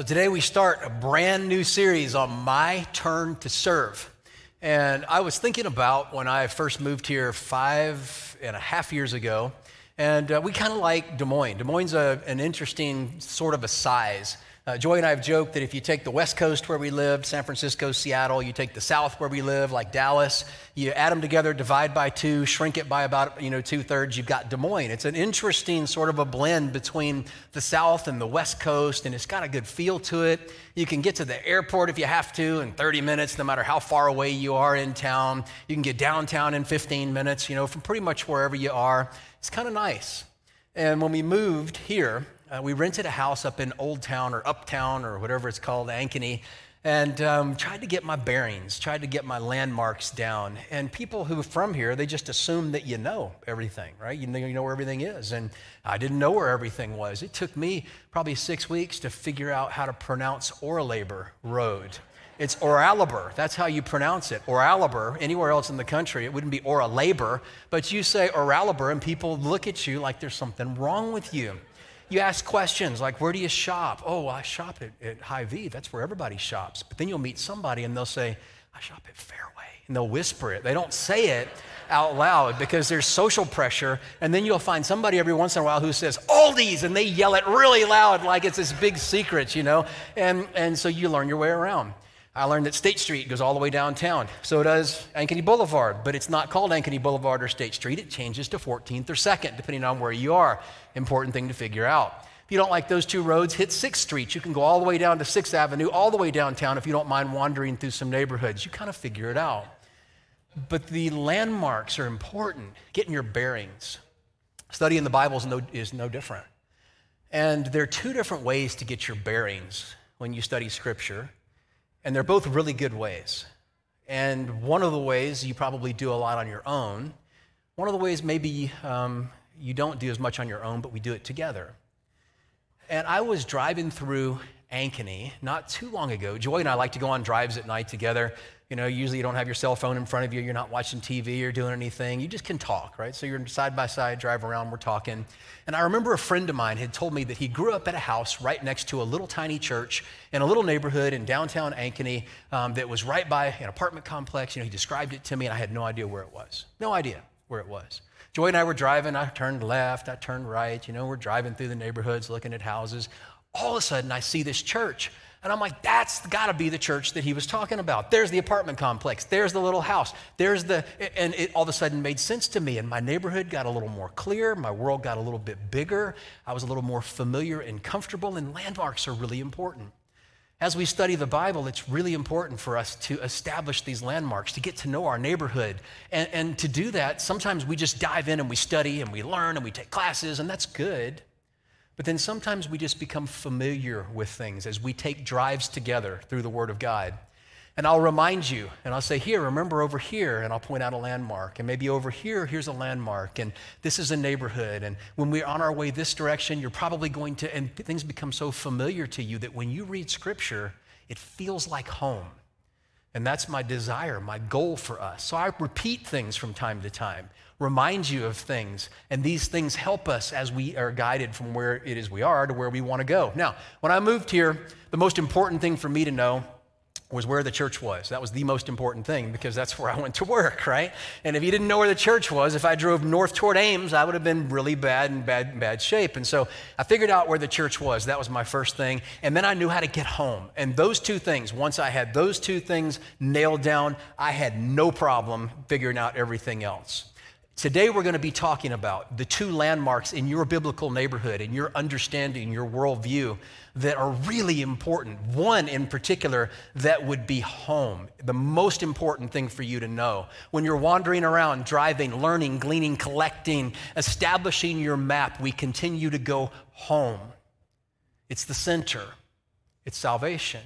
So today we start a brand new series on my turn to serve. And I was thinking about when I first moved here five and a half years ago, and uh, we kind of like Des Moines. Des Moines is an interesting sort of a size. Uh, Joy and I have joked that if you take the West Coast where we live, San Francisco, Seattle, you take the South where we live, like Dallas, you add them together, divide by two, shrink it by about you know two thirds, you've got Des Moines. It's an interesting sort of a blend between the South and the West Coast, and it's got a good feel to it. You can get to the airport if you have to in 30 minutes, no matter how far away you are in town. You can get downtown in 15 minutes, you know, from pretty much wherever you are. It's kind of nice. And when we moved here, uh, we rented a house up in Old Town or Uptown or whatever it's called, Ankeny, and um, tried to get my bearings, tried to get my landmarks down. And people who are from here, they just assume that you know everything, right? You know, you know where everything is. And I didn't know where everything was. It took me probably six weeks to figure out how to pronounce Oralabor Road. It's Oralabor. That's how you pronounce it. Oralabor. Anywhere else in the country, it wouldn't be Oralabor, but you say Oralabor, and people look at you like there's something wrong with you. You ask questions like, where do you shop? Oh, well, I shop at, at Hy-Vee. That's where everybody shops. But then you'll meet somebody and they'll say, I shop at Fareway. And they'll whisper it. They don't say it out loud because there's social pressure. And then you'll find somebody every once in a while who says, Aldi's, and they yell it really loud like it's this big secret, you know? And, and so you learn your way around. I learned that State Street goes all the way downtown. So does Ankeny Boulevard, but it's not called Ankeny Boulevard or State Street. It changes to 14th or 2nd, depending on where you are. Important thing to figure out. If you don't like those two roads, hit 6th Street. You can go all the way down to 6th Avenue, all the way downtown if you don't mind wandering through some neighborhoods. You kind of figure it out. But the landmarks are important, getting your bearings. Studying the Bible is no, is no different. And there are two different ways to get your bearings when you study Scripture. And they're both really good ways. And one of the ways you probably do a lot on your own. One of the ways maybe um, you don't do as much on your own, but we do it together. And I was driving through Ankeny not too long ago. Joy and I like to go on drives at night together. You know, usually you don't have your cell phone in front of you, you're not watching TV or doing anything. You just can talk, right? So you're side by side, drive around, we're talking. And I remember a friend of mine had told me that he grew up at a house right next to a little tiny church in a little neighborhood in downtown Ankeny um, that was right by an apartment complex. You know, he described it to me, and I had no idea where it was. No idea where it was. Joy and I were driving. I turned left, I turned right. You know, we're driving through the neighborhoods looking at houses. All of a sudden, I see this church. And I'm like, that's got to be the church that he was talking about. There's the apartment complex. There's the little house. There's the, and it all of a sudden made sense to me. And my neighborhood got a little more clear. My world got a little bit bigger. I was a little more familiar and comfortable. And landmarks are really important. As we study the Bible, it's really important for us to establish these landmarks, to get to know our neighborhood. And, and to do that, sometimes we just dive in and we study and we learn and we take classes, and that's good. But then sometimes we just become familiar with things as we take drives together through the Word of God. And I'll remind you, and I'll say, Here, remember over here, and I'll point out a landmark. And maybe over here, here's a landmark, and this is a neighborhood. And when we're on our way this direction, you're probably going to, and things become so familiar to you that when you read Scripture, it feels like home. And that's my desire, my goal for us. So I repeat things from time to time remind you of things. And these things help us as we are guided from where it is we are to where we want to go. Now, when I moved here, the most important thing for me to know was where the church was. That was the most important thing because that's where I went to work, right? And if you didn't know where the church was, if I drove north toward Ames, I would have been really bad and bad, bad shape. And so I figured out where the church was. That was my first thing. And then I knew how to get home. And those two things, once I had those two things nailed down, I had no problem figuring out everything else. Today, we're going to be talking about the two landmarks in your biblical neighborhood, in your understanding, your worldview, that are really important. One in particular that would be home, the most important thing for you to know. When you're wandering around, driving, learning, gleaning, collecting, establishing your map, we continue to go home. It's the center, it's salvation.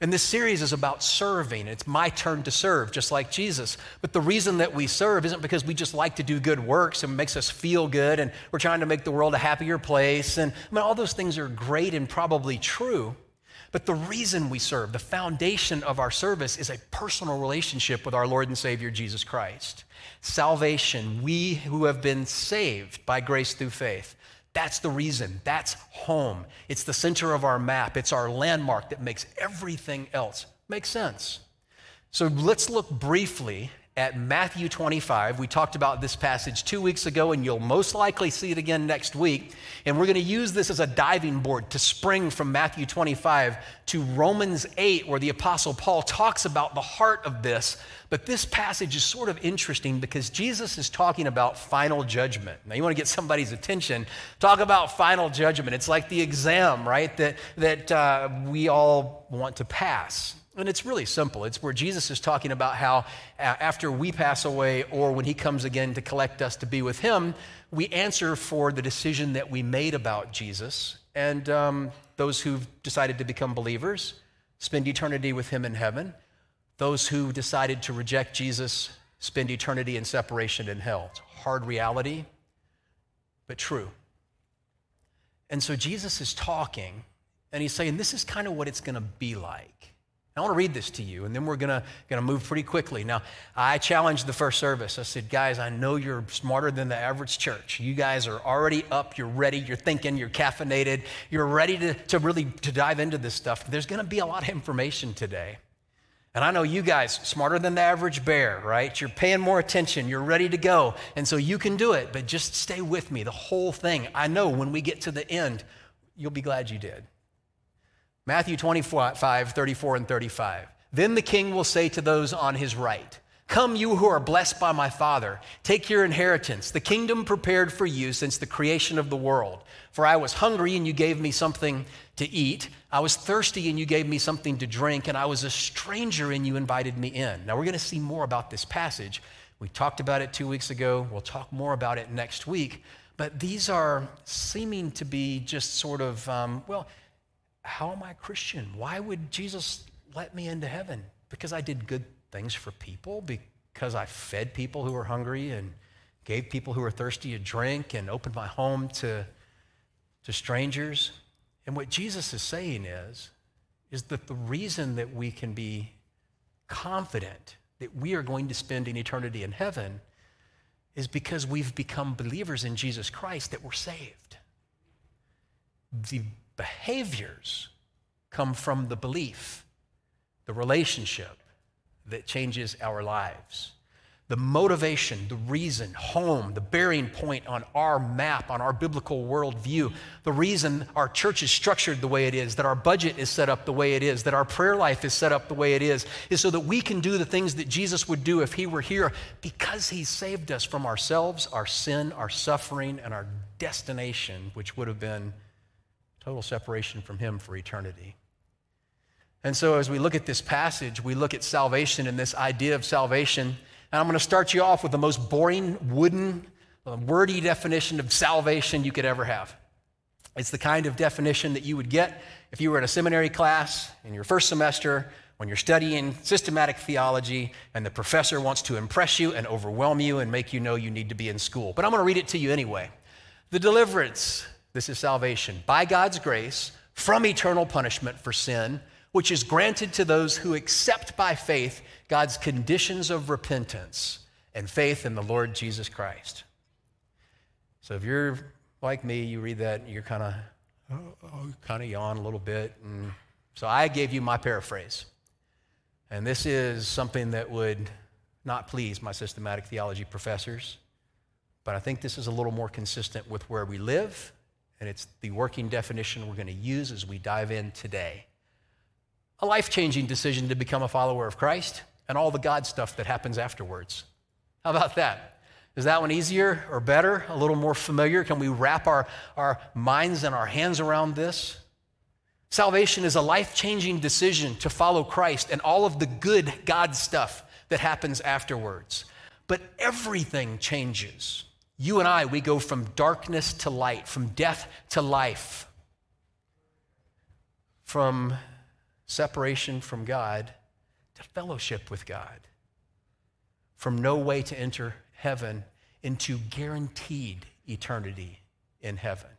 And this series is about serving. It's my turn to serve, just like Jesus. But the reason that we serve isn't because we just like to do good works and makes us feel good and we're trying to make the world a happier place. And I mean, all those things are great and probably true. But the reason we serve, the foundation of our service, is a personal relationship with our Lord and Savior Jesus Christ. Salvation, we who have been saved by grace through faith. That's the reason. That's home. It's the center of our map. It's our landmark that makes everything else make sense. So let's look briefly at Matthew 25. We talked about this passage two weeks ago, and you'll most likely see it again next week. And we're going to use this as a diving board to spring from Matthew 25 to Romans 8, where the Apostle Paul talks about the heart of this. But this passage is sort of interesting because Jesus is talking about final judgment. Now, you want to get somebody's attention, talk about final judgment. It's like the exam, right, that, that uh, we all want to pass. And it's really simple. It's where Jesus is talking about how after we pass away or when he comes again to collect us to be with him, we answer for the decision that we made about Jesus. And um, those who've decided to become believers spend eternity with him in heaven. Those who decided to reject Jesus spend eternity in separation in hell. It's hard reality, but true. And so Jesus is talking, and he's saying, This is kind of what it's going to be like. I want to read this to you, and then we're going to move pretty quickly. Now, I challenged the first service. I said, guys, I know you're smarter than the average church. You guys are already up, you're ready, you're thinking, you're caffeinated, you're ready to, to really to dive into this stuff. There's going to be a lot of information today. And I know you guys, smarter than the average bear, right? You're paying more attention, you're ready to go. And so you can do it, but just stay with me the whole thing. I know when we get to the end, you'll be glad you did. Matthew 25, 34, and 35. Then the king will say to those on his right, Come, you who are blessed by my Father, take your inheritance, the kingdom prepared for you since the creation of the world. For I was hungry, and you gave me something to eat. I was thirsty, and you gave me something to drink. And I was a stranger, and you invited me in. Now, we're going to see more about this passage. We talked about it two weeks ago. We'll talk more about it next week. But these are seeming to be just sort of, um, well, how am I Christian? Why would Jesus let me into heaven? Because I did good things for people, because I fed people who were hungry and gave people who were thirsty a drink and opened my home to, to strangers. And what Jesus is saying is, is that the reason that we can be confident that we are going to spend an eternity in heaven is because we've become believers in Jesus Christ that we're saved. The behaviors come from the belief, the relationship that changes our lives. The motivation, the reason, home, the bearing point on our map, on our biblical worldview, the reason our church is structured the way it is, that our budget is set up the way it is, that our prayer life is set up the way it is, is so that we can do the things that Jesus would do if he were here because he saved us from ourselves, our sin, our suffering, and our destination, which would have been total separation from Him for eternity. And so, as we look at this passage, we look at salvation and this idea of salvation. And I'm going to start you off with the most boring, wooden, uh, wordy definition of salvation you could ever have. It's the kind of definition that you would get if you were in a seminary class in your first semester when you're studying systematic theology and the professor wants to impress you and overwhelm you and make you know you need to be in school. But I'm going to read it to you anyway. The deliverance this is salvation by God's grace from eternal punishment for sin, which is granted to those who accept by faith God's conditions of repentance and faith in the Lord Jesus Christ. So if you're like me, you read that and you're kind of oh, kind of yawn a little bit. And so I gave you my paraphrase. And this is something that would not please my systematic theology professors, but I think this is a little more consistent with where we live and it's the working definition we're going to use as we dive in today. A life changing decision to become a follower of Christ and all the God stuff that happens afterwards. How about that? Is that one easier or better? A little more familiar? Can we wrap our, our minds and our hands around this? Salvation is a life changing decision to follow Christ and all of the good God stuff that happens afterwards. But everything changes you and I, we go from darkness to light, from death to life, from separation from God to fellowship with God, from no way to enter heaven into guaranteed eternity in heaven.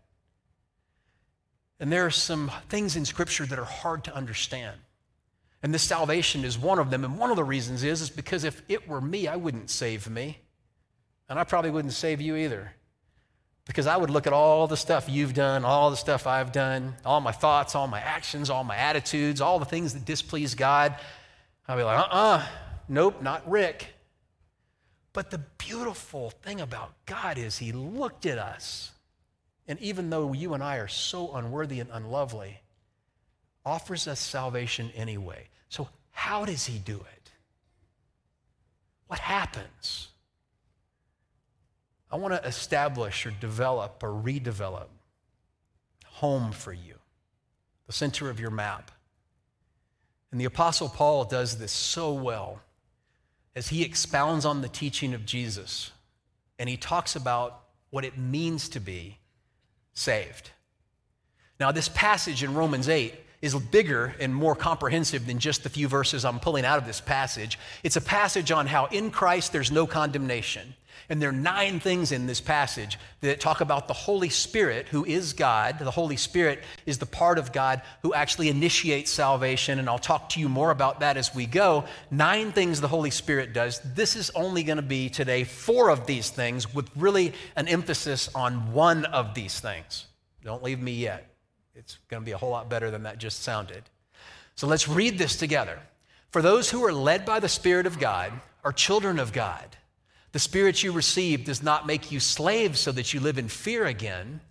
And there are some things in Scripture that are hard to understand. And this salvation is one of them. And one of the reasons is, is because if it were me, I wouldn't save me. And I probably wouldn't save you either. Because I would look at all the stuff you've done, all the stuff I've done, all my thoughts, all my actions, all my attitudes, all the things that displease God. I'd be like, uh uh-uh, uh, nope, not Rick. But the beautiful thing about God is He looked at us, and even though you and I are so unworthy and unlovely, offers us salvation anyway. So, how does He do it? What happens? I want to establish or develop or redevelop home for you, the center of your map. And the Apostle Paul does this so well as he expounds on the teaching of Jesus and he talks about what it means to be saved. Now, this passage in Romans 8 is bigger and more comprehensive than just the few verses I'm pulling out of this passage. It's a passage on how in Christ there's no condemnation. And there are nine things in this passage that talk about the Holy Spirit, who is God. The Holy Spirit is the part of God who actually initiates salvation. And I'll talk to you more about that as we go. Nine things the Holy Spirit does. This is only going to be today four of these things with really an emphasis on one of these things. Don't leave me yet. It's going to be a whole lot better than that just sounded. So let's read this together. For those who are led by the Spirit of God are children of God. The Spirit you received does not make you slaves so that you live in fear again.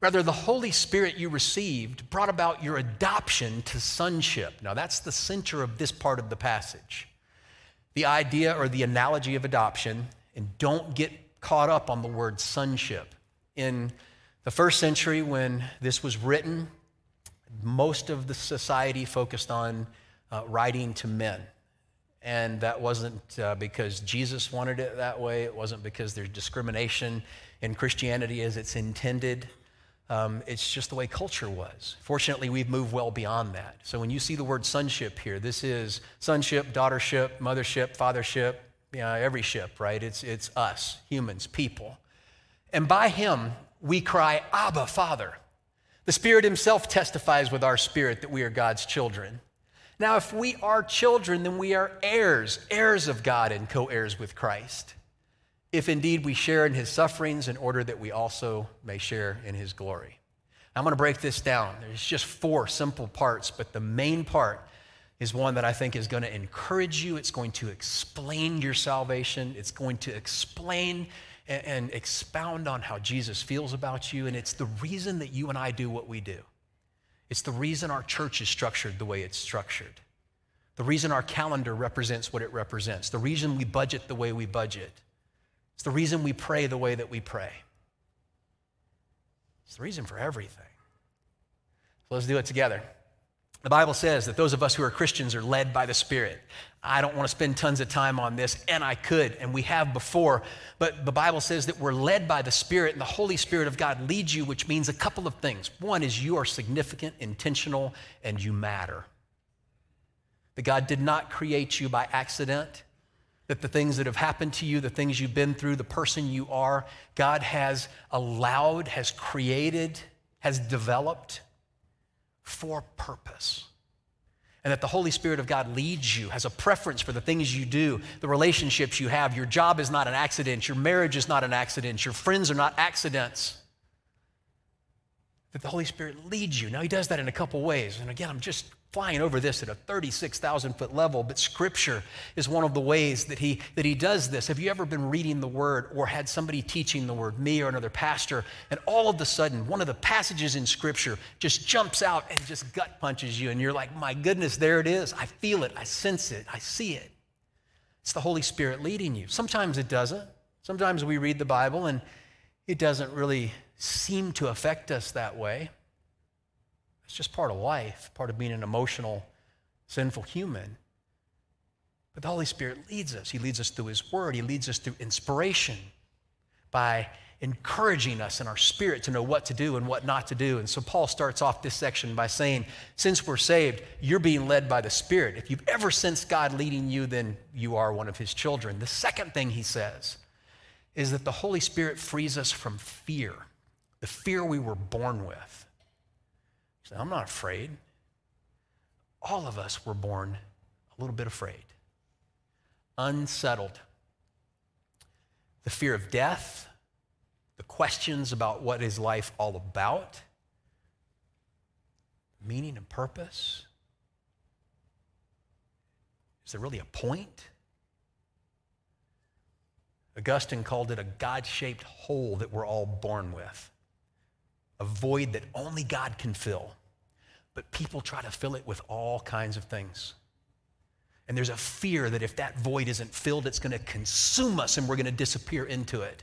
Rather, the Holy Spirit you received brought about your adoption to sonship. Now, that's the center of this part of the passage. The idea or the analogy of adoption, and don't get caught up on the word sonship. In the first century, when this was written, most of the society focused on uh, writing to men. And that wasn't uh, because Jesus wanted it that way. It wasn't because there's discrimination in Christianity as it's intended. Um, it's just the way culture was. Fortunately, we've moved well beyond that. So when you see the word sonship here, this is sonship, daughtership, mothership, fathership, you know, every ship, right? It's, it's us, humans, people. And by him, we cry, Abba, Father. The Spirit Himself testifies with our spirit that we are God's children. Now, if we are children, then we are heirs, heirs of God and co heirs with Christ. If indeed we share in his sufferings, in order that we also may share in his glory. I'm going to break this down. There's just four simple parts, but the main part is one that I think is going to encourage you. It's going to explain your salvation. It's going to explain and, and expound on how Jesus feels about you. And it's the reason that you and I do what we do. It's the reason our church is structured the way it's structured. The reason our calendar represents what it represents. The reason we budget the way we budget. It's the reason we pray the way that we pray. It's the reason for everything. So let's do it together. The Bible says that those of us who are Christians are led by the Spirit. I don't want to spend tons of time on this, and I could, and we have before, but the Bible says that we're led by the Spirit, and the Holy Spirit of God leads you, which means a couple of things. One is you are significant, intentional, and you matter. That God did not create you by accident, that the things that have happened to you, the things you've been through, the person you are, God has allowed, has created, has developed for purpose. And that the Holy Spirit of God leads you, has a preference for the things you do, the relationships you have. Your job is not an accident. Your marriage is not an accident. Your friends are not accidents. That the Holy Spirit leads you. Now, He does that in a couple ways. And again, I'm just flying over this at a 36,000 foot level, but scripture is one of the ways that he, that he does this. Have you ever been reading the word or had somebody teaching the word, me or another pastor, and all of a sudden one of the passages in scripture just jumps out and just gut punches you, and you're like, my goodness, there it is. I feel it, I sense it, I see it. It's the Holy Spirit leading you. Sometimes it doesn't. Sometimes we read the Bible and it doesn't really seem to affect us that way. It's just part of life, part of being an emotional, sinful human. But the Holy Spirit leads us. He leads us through His Word, He leads us through inspiration by encouraging us in our spirit to know what to do and what not to do. And so Paul starts off this section by saying, Since we're saved, you're being led by the Spirit. If you've ever sensed God leading you, then you are one of His children. The second thing he says is that the Holy Spirit frees us from fear, the fear we were born with. I'm not afraid. All of us were born a little bit afraid, unsettled. The fear of death, the questions about what is life all about, meaning and purpose. Is there really a point? Augustine called it a God shaped hole that we're all born with, a void that only God can fill. But people try to fill it with all kinds of things. And there's a fear that if that void isn't filled, it's going to consume us and we're going to disappear into it.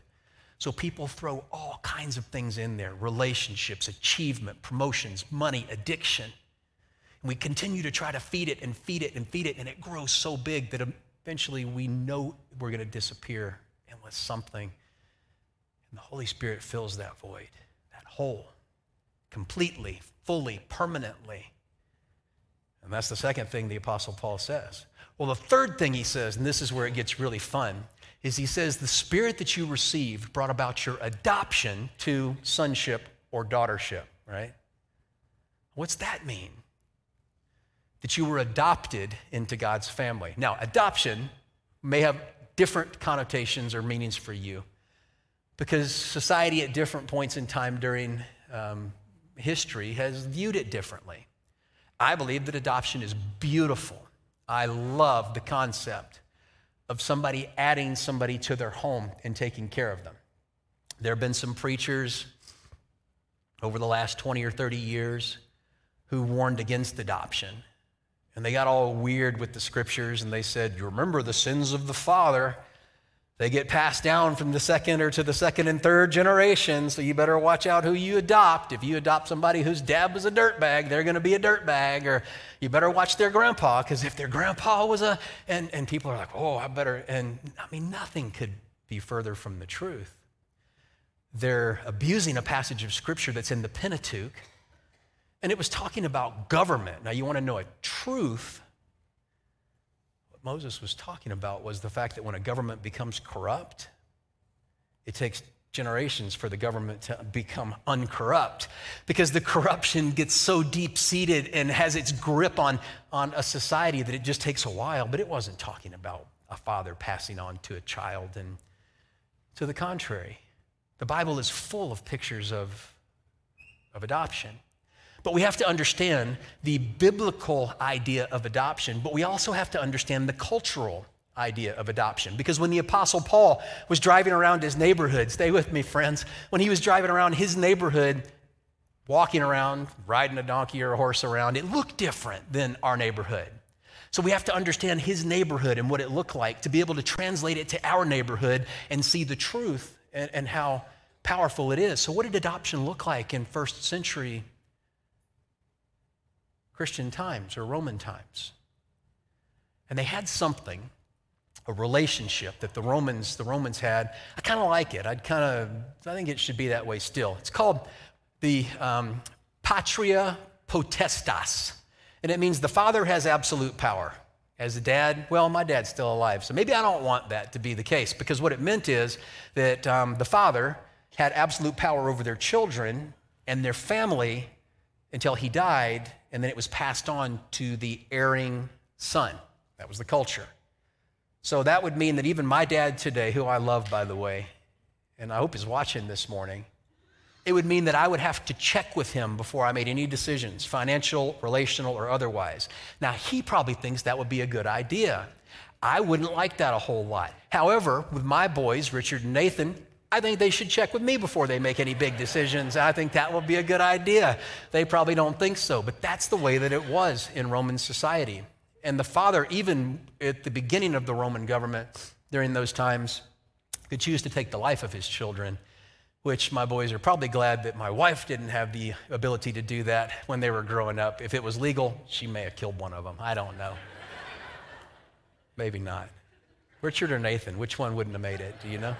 So people throw all kinds of things in there relationships, achievement, promotions, money, addiction. And we continue to try to feed it and feed it and feed it, and it grows so big that eventually we know we're going to disappear unless something. And the Holy Spirit fills that void, that hole, completely, fully, permanently. And that's the second thing the Apostle Paul says. Well, the third thing he says, and this is where it gets really fun, is he says, The Spirit that you received brought about your adoption to sonship or daughtership, right? What's that mean? That you were adopted into God's family. Now, adoption may have different connotations or meanings for you because society at different points in time during um, history has viewed it differently. I believe that adoption is beautiful. I love the concept of somebody adding somebody to their home and taking care of them. There have been some preachers over the last 20 or 30 years who warned against adoption. And they got all weird with the scriptures and they said, You remember the sins of the father. They get passed down from the second or to the second and third generation, so you better watch out who you adopt. If you adopt somebody whose dad was a dirtbag, they're going to be a dirtbag. Or you better watch their grandpa, because if their grandpa was a, and, and people are like, oh, I better, and I mean, nothing could be further from the truth. They're abusing a passage of scripture that's in the Pentateuch, and it was talking about government. Now, you want to know a truth Moses was talking about was the fact that when a government becomes corrupt, it takes generations for the government to become uncorrupt because the corruption gets so deep seated and has its grip on, on a society that it just takes a while. But it wasn't talking about a father passing on to a child. And to the contrary, the Bible is full of pictures of, of adoption. But we have to understand the biblical idea of adoption, but we also have to understand the cultural idea of adoption. Because when the Apostle Paul was driving around his neighborhood, stay with me, friends, when he was driving around his neighborhood, walking around, riding a donkey or a horse around, it looked different than our neighborhood. So we have to understand his neighborhood and what it looked like to be able to translate it to our neighborhood and see the truth and, and how powerful it is. So, what did adoption look like in first century Christian times or Roman times. And they had something, a relationship that the Romans, the Romans had. I kind of like it. I'd kind of, I think it should be that way still. It's called the um, patria potestas. And it means the father has absolute power. As a dad, well, my dad's still alive, so maybe I don't want that to be the case because what it meant is that um, the father had absolute power over their children and their family until he died, and then it was passed on to the erring son. That was the culture. So that would mean that even my dad today, who I love, by the way, and I hope is watching this morning, it would mean that I would have to check with him before I made any decisions, financial, relational, or otherwise. Now, he probably thinks that would be a good idea. I wouldn't like that a whole lot. However, with my boys, Richard and Nathan, I think they should check with me before they make any big decisions. I think that would be a good idea. They probably don't think so, but that's the way that it was in Roman society. And the father, even at the beginning of the Roman government during those times, could choose to take the life of his children, which my boys are probably glad that my wife didn't have the ability to do that when they were growing up. If it was legal, she may have killed one of them. I don't know. Maybe not. Richard or Nathan, which one wouldn't have made it? Do you know?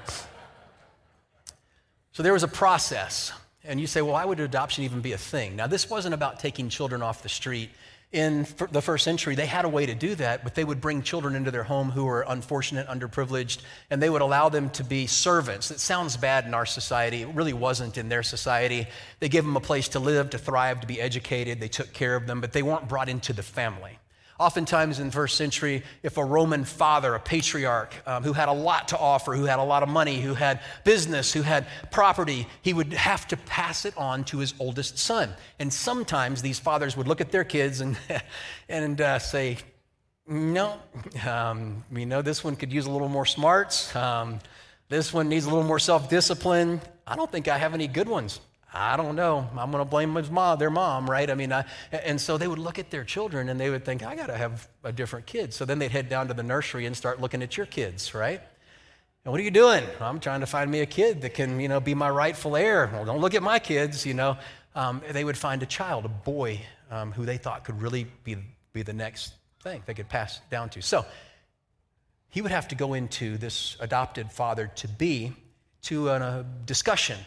So there was a process. And you say, well, why would adoption even be a thing? Now, this wasn't about taking children off the street. In the first century, they had a way to do that, but they would bring children into their home who were unfortunate, underprivileged, and they would allow them to be servants. It sounds bad in our society. It really wasn't in their society. They gave them a place to live, to thrive, to be educated. They took care of them, but they weren't brought into the family. Oftentimes in the first century, if a Roman father, a patriarch, um, who had a lot to offer, who had a lot of money, who had business, who had property, he would have to pass it on to his oldest son. And sometimes these fathers would look at their kids and, and uh, say, No, um, we know this one could use a little more smarts. Um, this one needs a little more self discipline. I don't think I have any good ones. I don't know. I'm going to blame his mom, their mom, right? I mean, I, and so they would look at their children and they would think, I got to have a different kid. So then they'd head down to the nursery and start looking at your kids, right? And what are you doing? I'm trying to find me a kid that can, you know, be my rightful heir. Well, don't look at my kids, you know. Um, they would find a child, a boy, um, who they thought could really be, be the next thing they could pass down to. So he would have to go into this adopted father to be to a discussion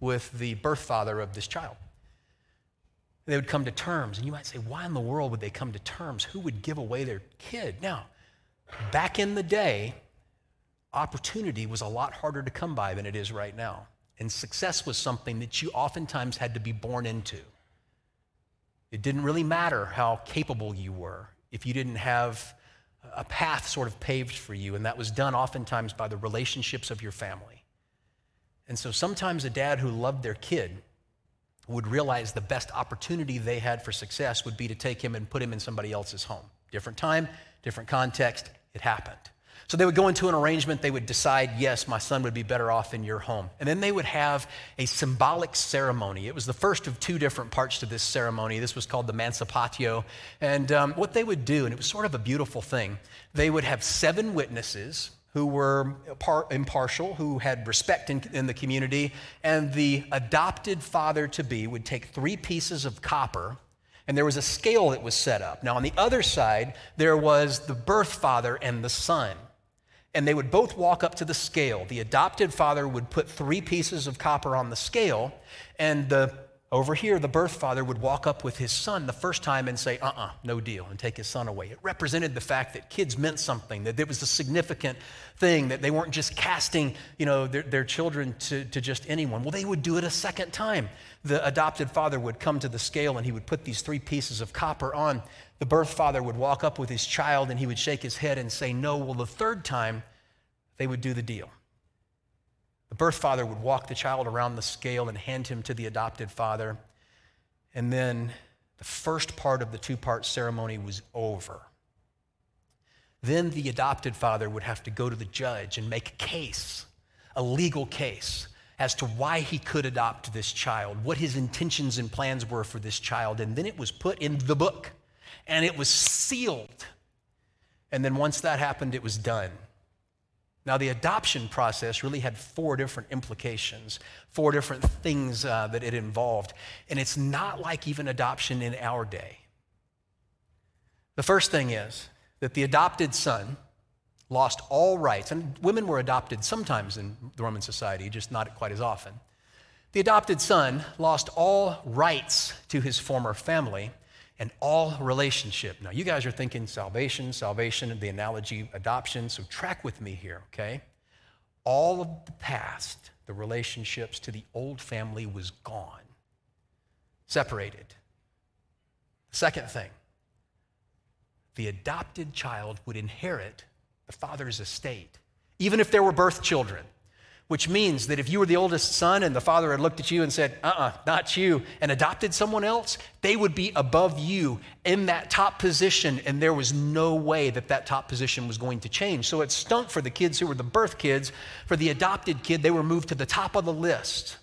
with the birth father of this child. They would come to terms, and you might say, why in the world would they come to terms? Who would give away their kid? Now, back in the day, opportunity was a lot harder to come by than it is right now. And success was something that you oftentimes had to be born into. It didn't really matter how capable you were if you didn't have a path sort of paved for you, and that was done oftentimes by the relationships of your family. And so sometimes a dad who loved their kid would realize the best opportunity they had for success would be to take him and put him in somebody else's home. Different time, different context, it happened. So they would go into an arrangement, they would decide, yes, my son would be better off in your home. And then they would have a symbolic ceremony. It was the first of two different parts to this ceremony. This was called the Mancipatio. And um, what they would do, and it was sort of a beautiful thing, they would have seven witnesses who were impartial, who had respect in, in the community, and the adopted father to be would take three pieces of copper and there was a scale that was set up. Now, on the other side, there was the birth father and the son. And they would both walk up to the scale. The adopted father would put three pieces of copper on the scale, and the over here, the birth father would walk up with his son the first time and say, uh uh-uh, uh no deal, and take his son away. It represented the fact that kids meant something, that it was a significant thing, that they weren't just casting you know, their, their children to, to just anyone. Well, they would do it a second time. The adopted father would come to the scale and he would put these three pieces of copper on. The birth father would walk up with his child and he would shake his head and say, no. Well, the third time, they would do the deal. The birth father would walk the child around the scale and hand him to the adopted father. And then the first part of the two part ceremony was over. Then the adopted father would have to go to the judge and make a case, a legal case, as to why he could adopt this child, what his intentions and plans were for this child. And then it was put in the book and it was sealed. And then once that happened, it was done. Now, the adoption process really had four different implications, four different things uh, that it involved. And it's not like even adoption in our day. The first thing is that the adopted son lost all rights, and women were adopted sometimes in the Roman society, just not quite as often. The adopted son lost all rights to his former family and all relationship. Now, you guys are thinking salvation, salvation, the analogy adoption, so track with me here, okay? All of the past, the relationships to the old family was gone, separated. Second thing, the adopted child would inherit the father's estate, even if there were birth children which means that if you were the oldest son and the father had looked at you and said, uh uh-uh, uh not you, and adopted someone else, they would be above you in that top position, and there was no way that that top position was going to change. So it stunk for the kids who were the birth kids. For the adopted kid, they were moved to the top of the list,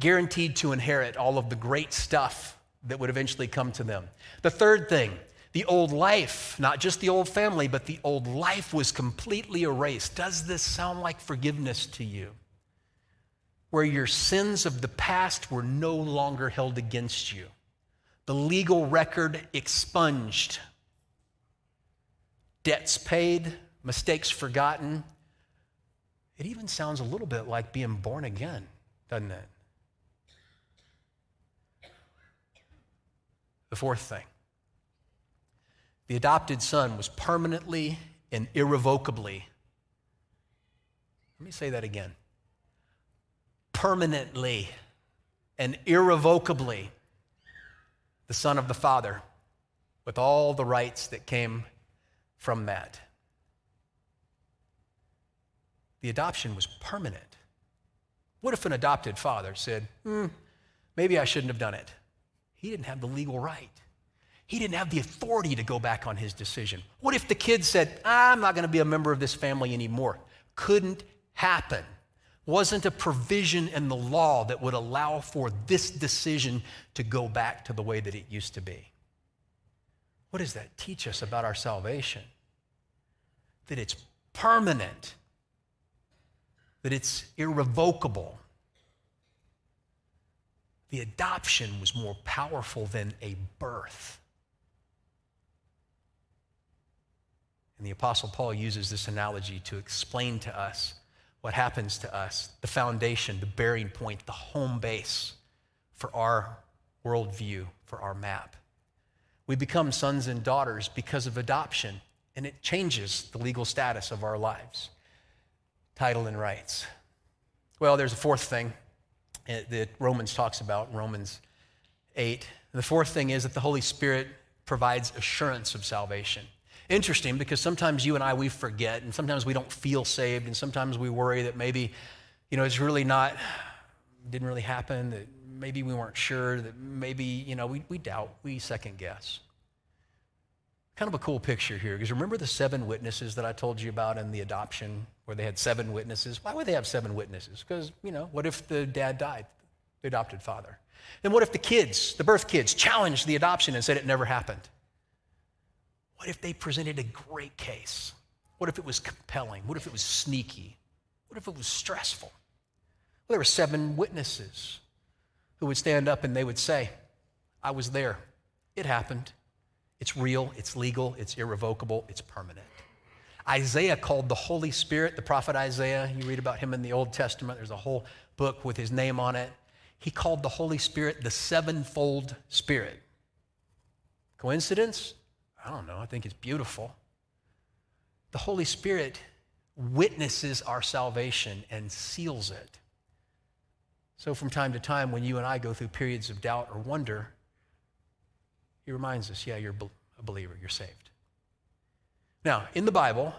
guaranteed to inherit all of the great stuff that would eventually come to them. The third thing, the old life, not just the old family, but the old life was completely erased. Does this sound like forgiveness to you? Where your sins of the past were no longer held against you, the legal record expunged, debts paid, mistakes forgotten. It even sounds a little bit like being born again, doesn't it? The fourth thing the adopted son was permanently and irrevocably, let me say that again permanently and irrevocably the son of the father with all the rights that came from that. The adoption was permanent. What if an adopted father said, hmm, maybe I shouldn't have done it? He didn't have the legal right. He didn't have the authority to go back on his decision. What if the kid said, I'm not going to be a member of this family anymore? Couldn't happen. Wasn't a provision in the law that would allow for this decision to go back to the way that it used to be. What does that teach us about our salvation? That it's permanent, that it's irrevocable. The adoption was more powerful than a birth. And the Apostle Paul uses this analogy to explain to us what happens to us the foundation, the bearing point, the home base for our worldview, for our map. We become sons and daughters because of adoption, and it changes the legal status of our lives title and rights. Well, there's a fourth thing eh, that Romans talks about, Romans 8. the fourth thing is that the Holy Spirit provides assurance of salvation. Interesting because sometimes you and I, we forget, and sometimes we don't feel saved, and sometimes we worry that maybe, you know, it's really not, didn't really happen, that maybe we weren't sure, that maybe, you know, we, we doubt, we second guess. Kind of a cool picture here because remember the seven witnesses that I told you about in the adoption where they had seven witnesses? Why would they have seven witnesses? Because, you know, what if the dad died, the adopted father? Then what if the kids, the birth kids, challenged the adoption and said it never happened? What if they presented a great case? What if it was compelling? What if it was sneaky? What if it was stressful? Well, there were seven witnesses who would stand up and they would say, I was there. It happened. It's real, it's legal, it's irrevocable, it's permanent. Isaiah called the Holy Spirit, the prophet Isaiah, you read about him in the Old Testament, there's a whole book with his name on it. He called the Holy Spirit the sevenfold Spirit. Coincidence? I don't know. I think it's beautiful. The Holy Spirit witnesses our salvation and seals it. So, from time to time, when you and I go through periods of doubt or wonder, he reminds us, yeah, you're a believer, you're saved. Now, in the Bible,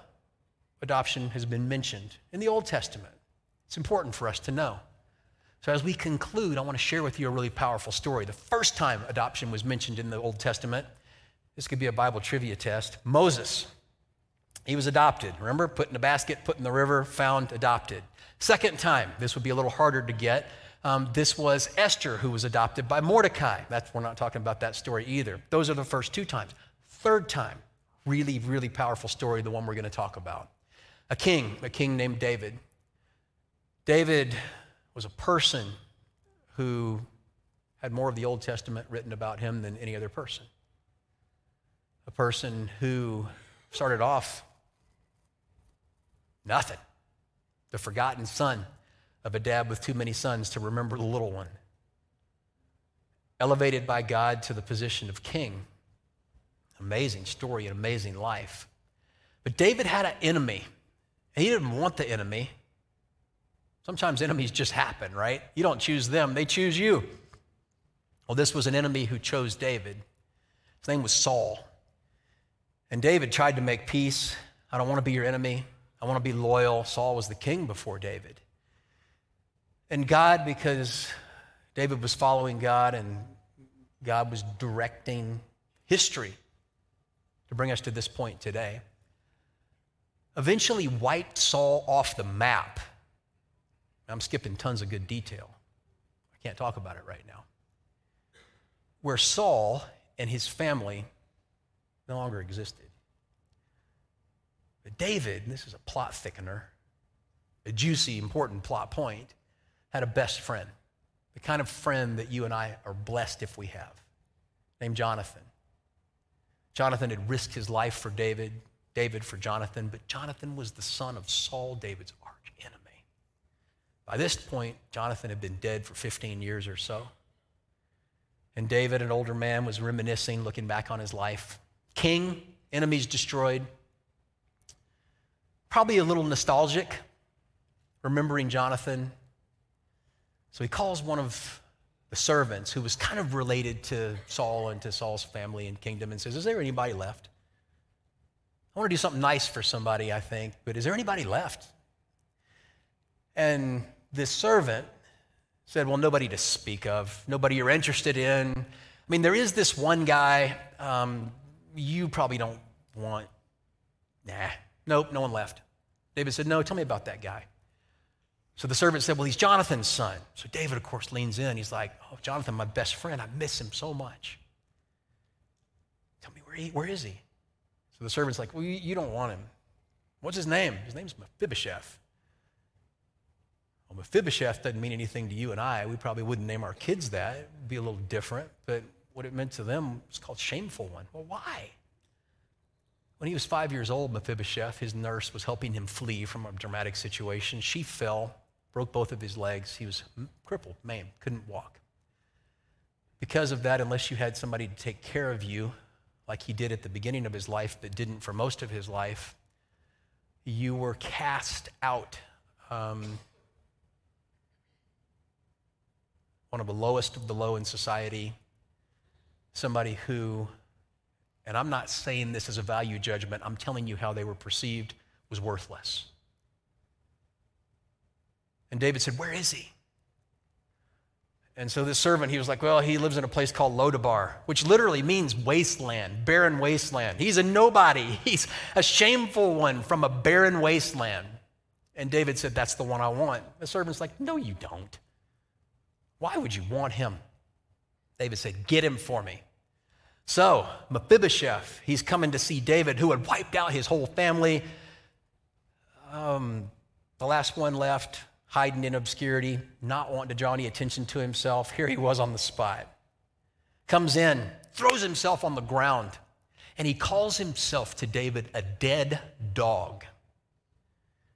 adoption has been mentioned in the Old Testament. It's important for us to know. So, as we conclude, I want to share with you a really powerful story. The first time adoption was mentioned in the Old Testament this could be a Bible trivia test. Moses, he was adopted. Remember, put in a basket, put in the river, found, adopted. Second time, this would be a little harder to get. Um, this was Esther who was adopted by Mordecai. That's, we're not talking about that story either. Those are the first two times. Third time, really, really powerful story, the one we're going to talk about. A king, a king named David. David was a person who had more of the Old Testament written about him than any other person a person who started off nothing, the forgotten son of a dad with too many sons to remember the little one. Elevated by God to the position of king. Amazing story, an amazing life. But David had an enemy. And he didn't want the enemy. Sometimes enemies just happen, right? You don't choose them, they choose you. Well, this was an enemy who chose David. His name was Saul. And David tried to make peace. I don't want to be your enemy. I want to be loyal. Saul was the king before David. And God, because David was following God and God was directing history to bring us to this point today, eventually wiped Saul off the map. I'm skipping tons of good detail. I can't talk about it right now. Where Saul and his family no longer existed. But David, this is a plot thickener, a juicy, important plot point, had a best friend, the kind of friend that you and I are blessed if we have, named Jonathan. Jonathan had risked his life for David, David for Jonathan, but Jonathan was the son of Saul, David's arch enemy. By this point, Jonathan had been dead for 15 years or so. And David, an older man, was reminiscing, looking back on his life king, enemies destroyed. Probably a little nostalgic, remembering Jonathan. So he calls one of the servants, who was kind of related to Saul and to Saul's family and kingdom, and says, Is there anybody left? I want to do something nice for somebody, I think, but is there anybody left? And this servant said, Well, nobody to speak of, nobody you're interested in. I mean, there is this one guy um, you probably don't want. Nah, nope, no one left. David said, No, tell me about that guy. So the servant said, Well, he's Jonathan's son. So David, of course, leans in. He's like, Oh, Jonathan, my best friend. I miss him so much. Tell me, where, he, where is he? So the servant's like, Well, you, you don't want him. What's his name? His name's Mephibosheth. Well, Mephibosheth doesn't mean anything to you and I. We probably wouldn't name our kids that. It'd be a little different. But what it meant to them was called shameful one. Well, why? When he was five years old, Mephibosheth, his nurse, was helping him flee from a dramatic situation. She fell, broke both of his legs. He was crippled, maimed, couldn't walk. Because of that, unless you had somebody to take care of you, like he did at the beginning of his life, but didn't for most of his life, you were cast out. Um, one of the lowest of the low in society, somebody who, and I'm not saying this as a value judgment, I'm telling you how they were perceived, was worthless. And David said, Where is he? And so this servant, he was like, Well, he lives in a place called Lodabar, which literally means wasteland, barren wasteland. He's a nobody. He's a shameful one from a barren wasteland. And David said, That's the one I want. The servant's like, No, you don't. Why would you want him? David said, Get him for me. So, Mephibosheth, he's coming to see David, who had wiped out his whole family. Um, the last one left, hiding in obscurity, not wanting to draw any attention to himself. Here he was on the spot. Comes in, throws himself on the ground, and he calls himself to David a dead dog.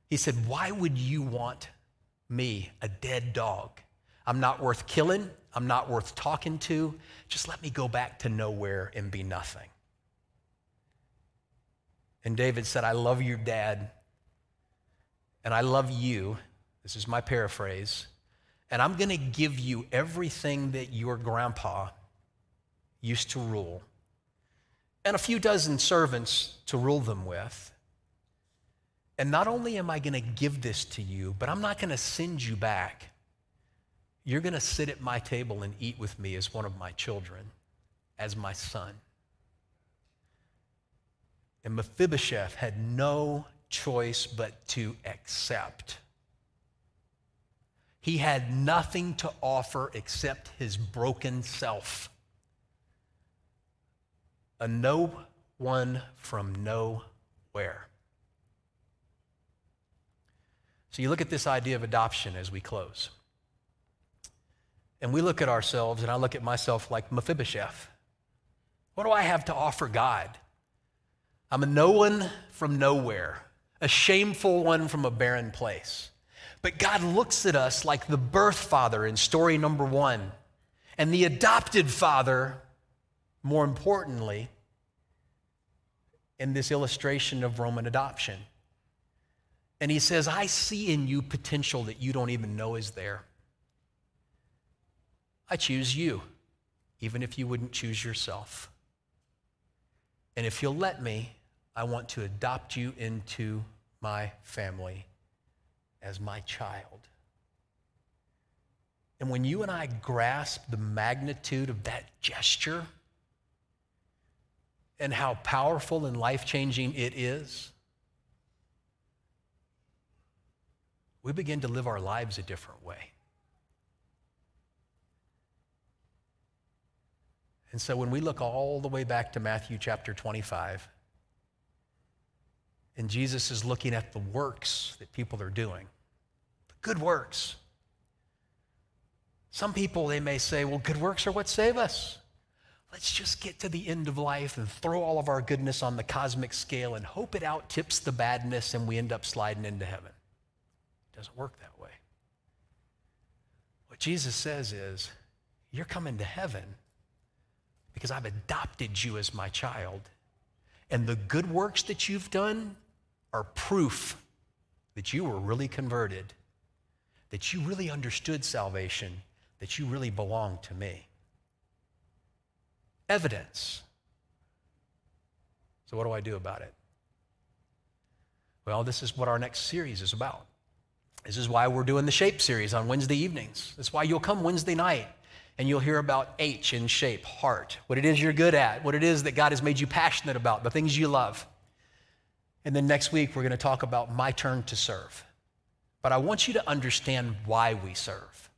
He said, Why would you want me, a dead dog? I'm not worth killing. I'm not worth talking to. Just let me go back to nowhere and be nothing. And David said, I love your dad, and I love you. This is my paraphrase. And I'm going to give you everything that your grandpa used to rule, and a few dozen servants to rule them with. And not only am I going to give this to you, but I'm not going to send you back. You're going to sit at my table and eat with me as one of my children, as my son. And Mephibosheth had no choice but to accept. He had nothing to offer except his broken self. A no one from nowhere. So you look at this idea of adoption as we close. And we look at ourselves, and I look at myself like Mephibosheth. What do I have to offer God? I'm a no one from nowhere, a shameful one from a barren place. But God looks at us like the birth father in story number one, and the adopted father, more importantly, in this illustration of Roman adoption. And he says, I see in you potential that you don't even know is there. I choose you, even if you wouldn't choose yourself. And if you'll let me, I want to adopt you into my family as my child. And when you and I grasp the magnitude of that gesture and how powerful and life changing it is, we begin to live our lives a different way. And so when we look all the way back to Matthew chapter 25, and Jesus is looking at the works that people are doing, the good works. Some people, they may say, well, good works are what save us. Let's just get to the end of life and throw all of our goodness on the cosmic scale and hope it out tips the badness and we end up sliding into heaven. It doesn't work that way. What Jesus says is, you're coming to heaven because I've adopted you as my child. And the good works that you've done are proof that you were really converted, that you really understood salvation, that you really belong to me. Evidence. So, what do I do about it? Well, this is what our next series is about. This is why we're doing the Shape series on Wednesday evenings. That's why you'll come Wednesday night and you'll hear about H in shape, heart, what it is you're good at, what it is that God has made you passionate about, the things you love. And then next week, we're going to talk about my turn to serve. But I want you to understand why we serve.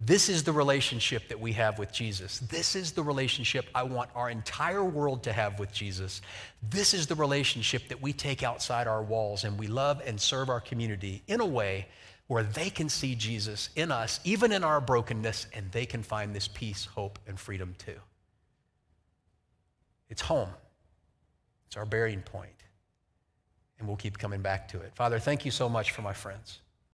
This is the relationship that we have with Jesus. This is the relationship I want our entire world to have with Jesus. This is the relationship that we take outside our walls and we love and serve our community in a way where they can see Jesus in us, even in our brokenness, and they can find this peace, hope, and freedom too. It's home, it's our bearing point, and we'll keep coming back to it. Father, thank you so much for my friends.